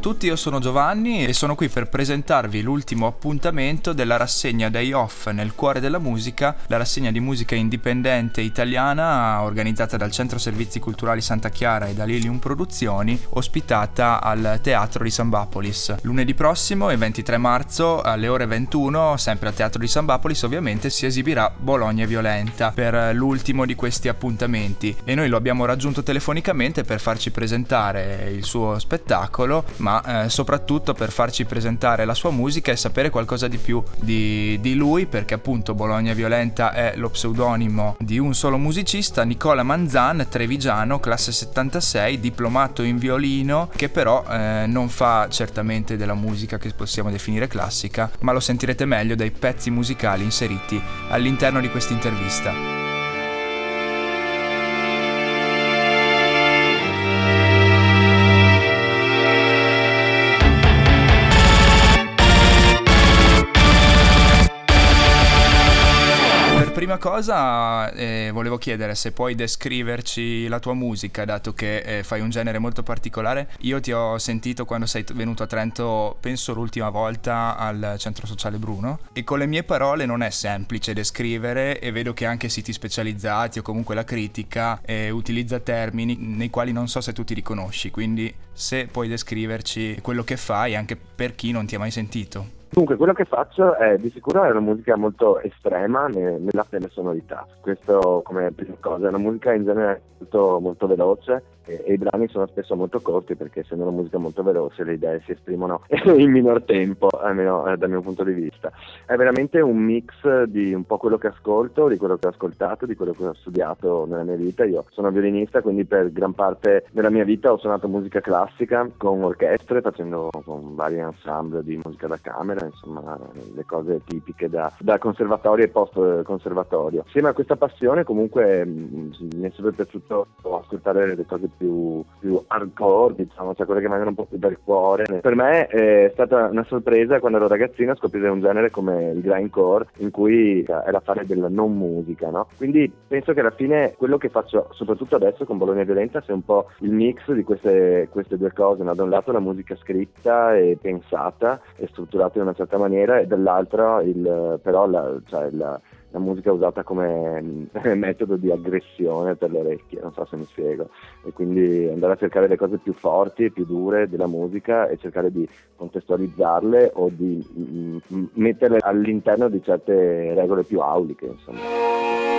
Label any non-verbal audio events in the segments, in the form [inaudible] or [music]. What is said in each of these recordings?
A tutti, io sono Giovanni e sono qui per presentarvi l'ultimo appuntamento della rassegna Day Off nel cuore della musica, la rassegna di musica indipendente italiana organizzata dal Centro Servizi Culturali Santa Chiara e da Lilium Produzioni, ospitata al Teatro di Sambapolis. Lunedì prossimo, il 23 marzo, alle ore 21, sempre al Teatro di Sambapolis, ovviamente si esibirà Bologna Violenta per l'ultimo di questi appuntamenti e noi lo abbiamo raggiunto telefonicamente per farci presentare il suo spettacolo ma eh, soprattutto per farci presentare la sua musica e sapere qualcosa di più di, di lui, perché appunto Bologna Violenta è lo pseudonimo di un solo musicista, Nicola Manzan, trevigiano, classe 76, diplomato in violino, che però eh, non fa certamente della musica che possiamo definire classica, ma lo sentirete meglio dai pezzi musicali inseriti all'interno di questa intervista. Prima cosa eh, volevo chiedere se puoi descriverci la tua musica, dato che eh, fai un genere molto particolare. Io ti ho sentito quando sei venuto a Trento, penso l'ultima volta al Centro Sociale Bruno, e con le mie parole non è semplice descrivere e vedo che anche siti specializzati o comunque la critica eh, utilizza termini nei quali non so se tu ti riconosci, quindi se puoi descriverci quello che fai anche per chi non ti ha mai sentito. Dunque, quello che faccio è di sicuro è una musica molto estrema nella sonorità. Questo come prima cosa, è una musica in genere molto, molto veloce e, e, i brani sono spesso molto corti perché essendo una musica molto veloce le idee si esprimono [laughs] in minor tempo, almeno eh, dal mio punto di vista. È veramente un mix di un po' quello che ascolto, di quello che ho ascoltato, di quello che ho studiato nella mia vita. Io sono violinista, quindi per gran parte della mia vita ho suonato musica classica con orchestre, facendo con vari ensemble di musica da camera, insomma le cose tipiche da, da conservatorio e post conservatorio. Insieme a questa passione comunque mm, mi è sempre piaciuto ascoltare le cose più, più hardcore, diciamo, cioè quelle che vengono un po' più dal cuore. Per me è stata una sorpresa quando ero ragazzino scoprire un genere come il grindcore, in cui era fare della non musica, no? Quindi penso che alla fine quello che faccio, soprattutto adesso con Bologna Violenta, sia un po' il mix di queste, queste due cose, no? Da un lato la musica scritta e pensata e strutturata in una certa maniera, e dall'altro il, però la, cioè la la musica usata come [laughs] metodo di aggressione per le orecchie, non so se mi spiego, e quindi andare a cercare le cose più forti e più dure della musica e cercare di contestualizzarle o di mm, mm, metterle all'interno di certe regole più auliche, insomma.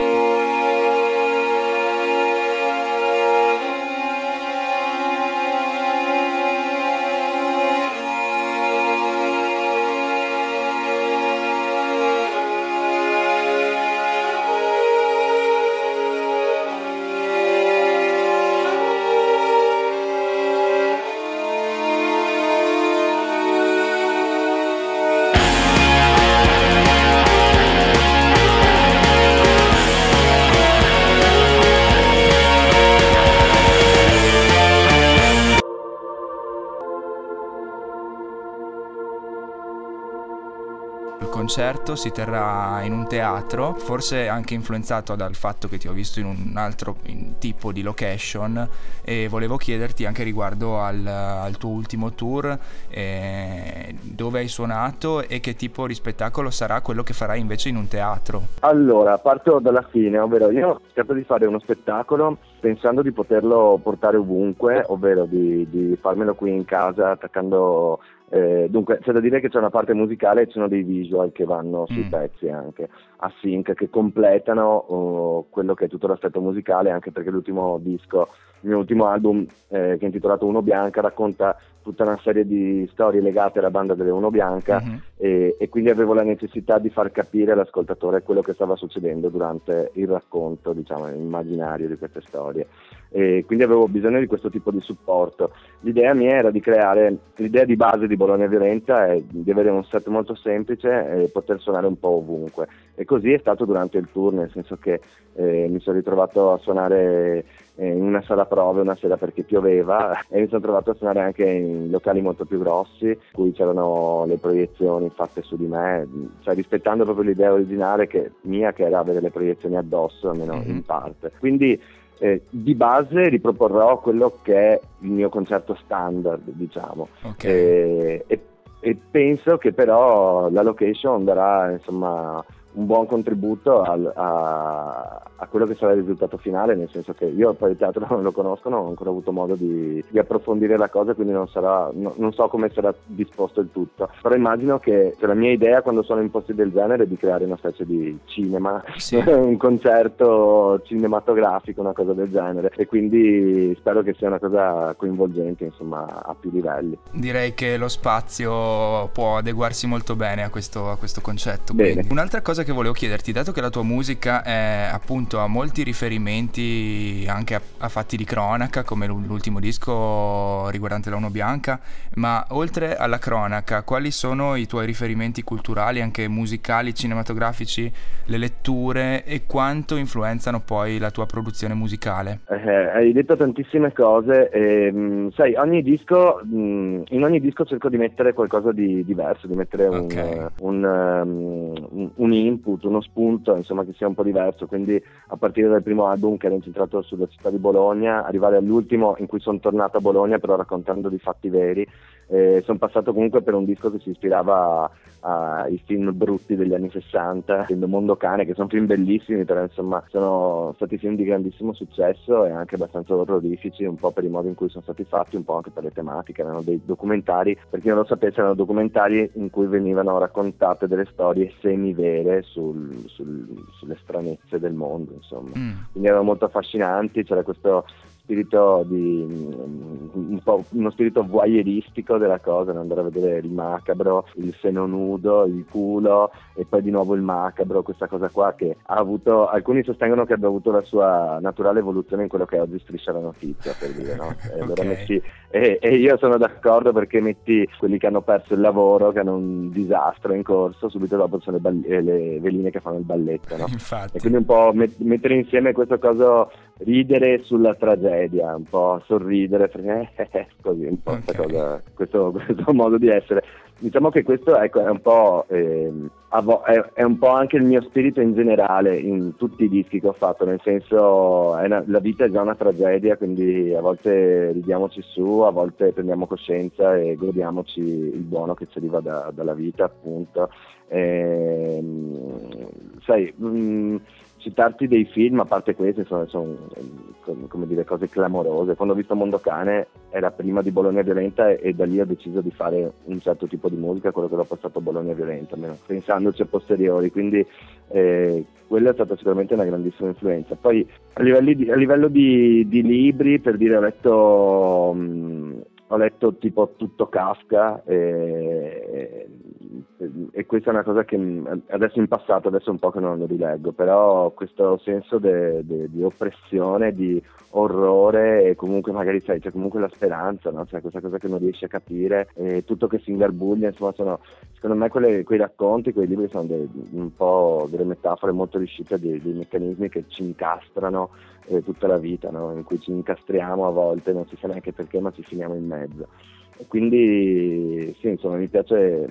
Concerto si terrà in un teatro, forse anche influenzato dal fatto che ti ho visto in un altro tipo di location e volevo chiederti anche riguardo al, al tuo ultimo tour, eh, dove hai suonato e che tipo di spettacolo sarà quello che farai invece in un teatro. Allora, parto dalla fine, ovvero io cerco di fare uno spettacolo pensando di poterlo portare ovunque, ovvero di, di farmelo qui in casa attaccando eh, dunque, c'è da dire che c'è una parte musicale e ci sono dei visual che vanno sui mm. pezzi anche a sync, che completano uh, quello che è tutto l'aspetto musicale, anche perché l'ultimo disco, il mio ultimo album, eh, che è intitolato Uno Bianca, racconta tutta una serie di storie legate alla banda delle Uno Bianca mm-hmm. e, e, quindi avevo la necessità di far capire all'ascoltatore quello che stava succedendo durante il racconto, diciamo, immaginario di queste storie. E quindi avevo bisogno di questo tipo di supporto. L'idea mia era di creare, l'idea di base di Bologna Violenta è di avere un set molto semplice e poter suonare un po' ovunque. E così è stato durante il tour, nel senso che eh, mi sono ritrovato a suonare in una sala prove una sera perché pioveva e mi sono trovato a suonare anche in locali molto più grossi, in cui c'erano le proiezioni fatte su di me, cioè rispettando proprio l'idea originale che, mia che era avere le proiezioni addosso, almeno mm-hmm. in parte. Quindi eh, di base riproporrò quello che è il mio concerto standard, diciamo. Okay. E, e, e, penso che però la location darà insomma un buon contributo al, a, a, quello che sarà il risultato finale, nel senso che io poi il teatro [laughs] non lo conosco, non ho ancora avuto modo di, di approfondire la cosa, quindi non, sarà, no, non, so come sarà disposto il tutto. Però immagino che cioè, la mia idea quando sono in posti del genere è di creare una specie di cinema, sì. [laughs] un concerto cinematografico, una cosa del genere. E quindi spero che sia una cosa coinvolgente, insomma, a più livelli. Direi che lo spazio può adeguarsi molto bene a questo, a questo concetto. Un'altra cosa che volevo chiederti, dato che la tua musica è appunto ha molti riferimenti anche a, a fatti di cronaca, come l'ultimo disco riguardante la 1 Bianca, ma oltre alla cronaca, quali sono i tuoi riferimenti culturali, anche musicali, cinematografici, le letture e quanto influenzano poi la tua produzione musicale? Eh, hai detto tantissime cose, e, mh, sai, ogni disco, mh, in ogni disco cerco di mettere qualcosa di diverso, di mettere un, okay. un, um, un input, uno spunto, insomma, che sia un po' diverso. Quindi a partire dal primo album che era incentrato sulla città di Bologna, arrivare all'ultimo in cui sono tornato a Bologna, però raccontando di fatti veri. Eh, sono passato comunque per un disco che si ispirava ai film brutti degli anni 60, film Mondo Cane, che sono film bellissimi, però insomma sono stati film di grandissimo successo e anche abbastanza orrorifici, un po' per i modi in cui sono stati fatti, un po' anche per le tematiche. Erano dei documentari, per chi non lo sapesse, erano documentari in cui venivano raccontate delle storie semivere sul, sul, sulle stranezze del mondo, insomma. Mm. Quindi erano molto affascinanti, c'era questo spirito di un po' uno spirito voyeuristico della cosa, andare a vedere il macabro, il seno nudo, il culo e poi di nuovo il macabro, questa cosa qua che ha avuto, alcuni sostengono che abbia avuto la sua naturale evoluzione in quello che oggi striscia la notizia, per dire, no? [laughs] E, okay. metti, e, e, io sono d'accordo perché metti quelli che hanno perso il lavoro, che hanno un disastro in corso, subito dopo sono le, balle, le veline che fanno il balletto, no? [laughs] Infatti. E quindi un po' met- mettere insieme questo coso ridere sulla tragedia, un po' sorridere, perché [laughs] così un po' okay. cosa, questo, [laughs] questo, modo di essere. Diciamo che questo ecco, è, un po', eh, è, è, un po' anche il mio spirito in generale in tutti i dischi che ho fatto, nel senso una, la vita è già una tragedia, quindi a volte ridiamoci su, a volte prendiamo coscienza e godiamoci il buono che ci arriva da, dalla vita, appunto. E, ehm, sai, mh, mm, citarti dei film, a parte questi, sono, sono come dire, cose clamorose. Quando ho visto Mondo Cane era prima di Bologna Violenta e, e, da lì ho deciso di fare un certo tipo di musica, quello che dopo è stato Bologna Violenta, almeno pensandoci a posteriori. Quindi eh, quella è stata sicuramente una grandissima influenza. Poi a, di, a livello di, di, libri, per dire, ho letto... Mh, ho letto tipo tutto Kafka e, e, questa è una cosa che adesso in passato, adesso è un po' che non lo rileggo, però questo senso di oppressione, di orrore e comunque magari sai, c'è comunque la speranza, no? Cioè questa cosa che non riesci a capire e tutto che si ingarbuglia, insomma sono secondo me quelle, quei racconti, quei libri sono dei, un po' delle metafore molto riuscite dei, dei meccanismi che ci incastrano eh, tutta la vita, no? in cui ci incastriamo a volte, non si sa neanche perché, ma ci finiamo in mezzo. Quindi sì, insomma, mi piace,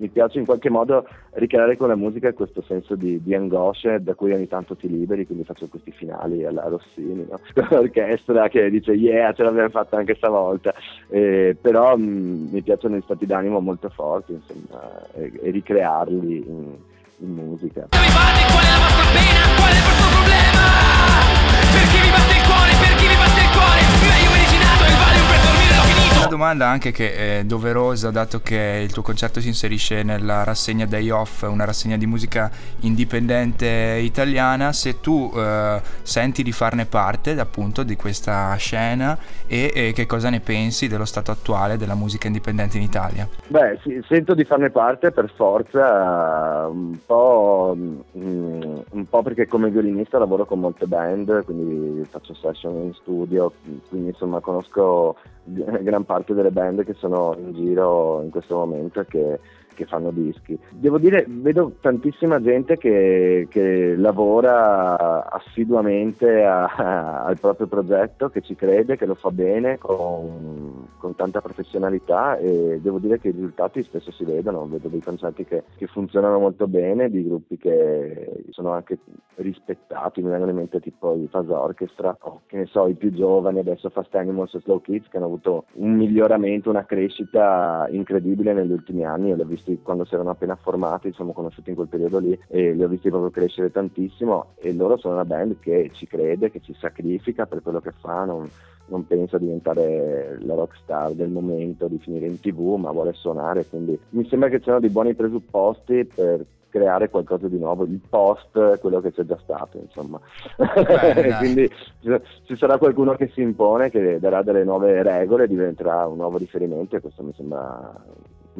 mi piace in qualche modo ricreare con la musica questo senso di, di, angoscia da cui ogni tanto ti liberi, quindi faccio questi finali alla Rossini, no? [laughs] con l'orchestra che dice yeah, ce l'abbiamo fatta anche stavolta, eh, però mh, mm, mi piacciono gli stati d'animo molto forti insomma, e, e ricrearli in, in musica. Qual è la vostra pena? Qual è il vostro domanda anche che è doverosa dato che il tuo concerto si inserisce nella rassegna Day Off, una rassegna di musica indipendente italiana, se tu eh, senti di farne parte appunto di questa scena e, e, che cosa ne pensi dello stato attuale della musica indipendente in Italia? Beh, sì, sento di farne parte per forza, un po', mm, un po' perché come violinista lavoro con molte band, quindi faccio session in studio, quindi insomma conosco gran parte delle band che sono in giro in questo momento e che, che fanno dischi. Devo dire, vedo tantissima gente che, che lavora assiduamente a, a, [laughs] al proprio progetto, che ci crede, che lo fa bene, con, con, tanta professionalità e devo dire che i risultati spesso si vedono, vedo dei concerti che, che funzionano molto bene, di gruppi che sono anche rispettati, mi vengono in mente tipo i Faz Orchestra o che ne so, i più giovani adesso Fast Animals e Slow Kids che hanno avuto un miglioramento, una crescita incredibile negli ultimi anni, io li ho visti quando si erano appena formati, ci siamo conosciuti in quel periodo lì e li ho visti proprio crescere tantissimo e loro sono una band che ci crede, che ci sacrifica per quello che fa, non, non pensa a diventare la rock star del momento, di finire in tv, ma vuole suonare, quindi mi sembra che c'erano dei buoni presupposti per creare qualcosa di nuovo, il post, quello che c'è già stato, insomma. Beh, [laughs] quindi ci sarà qualcuno che si impone, che darà delle nuove regole, diventerà un nuovo riferimento e questo mi sembra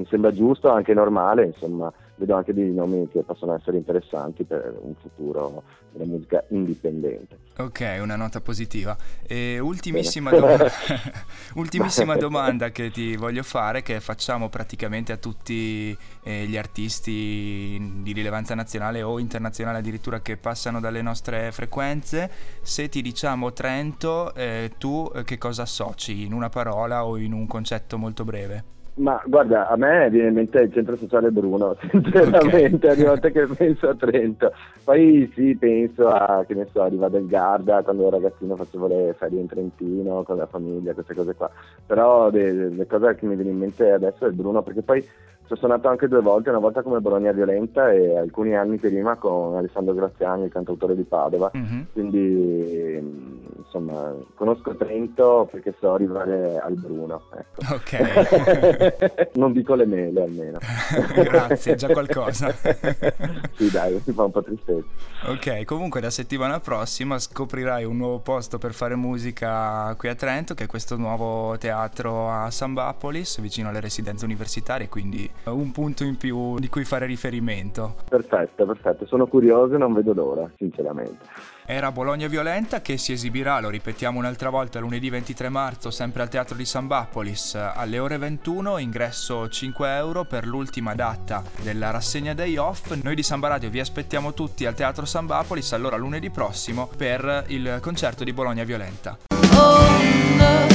mi sembra giusto, anche normale, insomma, vedo anche dei nomi che possono essere interessanti per un futuro della musica indipendente. Ok, una nota positiva. E ultimissima, do- [laughs] [laughs] ultimissima domanda che ti voglio fare, che facciamo praticamente a tutti eh, gli artisti di rilevanza nazionale o internazionale addirittura che passano dalle nostre frequenze, se ti diciamo Trento, eh, tu eh, che cosa associ in una parola o in un concetto molto breve? Ma guarda, a me viene in mente il centro sociale Bruno, [laughs] sinceramente, okay. ogni volta che penso a Trento. Poi sì, penso a, che ne so, a Riva del Garda, quando ero ragazzino facevo le ferie in Trentino con la famiglia, queste cose qua. Però le, cose che mi viene in mente adesso è Bruno, perché poi ci ho suonato anche due volte, una volta come Bologna Violenta e alcuni anni prima con Alessandro Graziani, il cantautore di Padova. Mm-hmm. Quindi insomma, conosco Trento perché so arrivare al Bruno. Ecco. Ok. [laughs] non dico le mele almeno. [laughs] Grazie, già qualcosa. [laughs] sì, dai, mi fa un po' tristezza. Ok, comunque la settimana prossima scoprirai un nuovo posto per fare musica qui a Trento, che è questo nuovo teatro a Sambapolis, vicino alle residenze universitarie, quindi un punto in più di cui fare riferimento. Perfetto, perfetto. Sono curioso e non vedo l'ora, sinceramente. Era Bologna Violenta che si esibirà, lo ripetiamo un'altra volta, lunedì 23 marzo, sempre al Teatro di Sambapolis, alle ore 21, ingresso 5 euro per l'ultima data della rassegna day off. Noi di Samba Radio vi aspettiamo tutti al Teatro Sambapolis, allora lunedì prossimo, per il concerto di Bologna Violenta. Oh, no.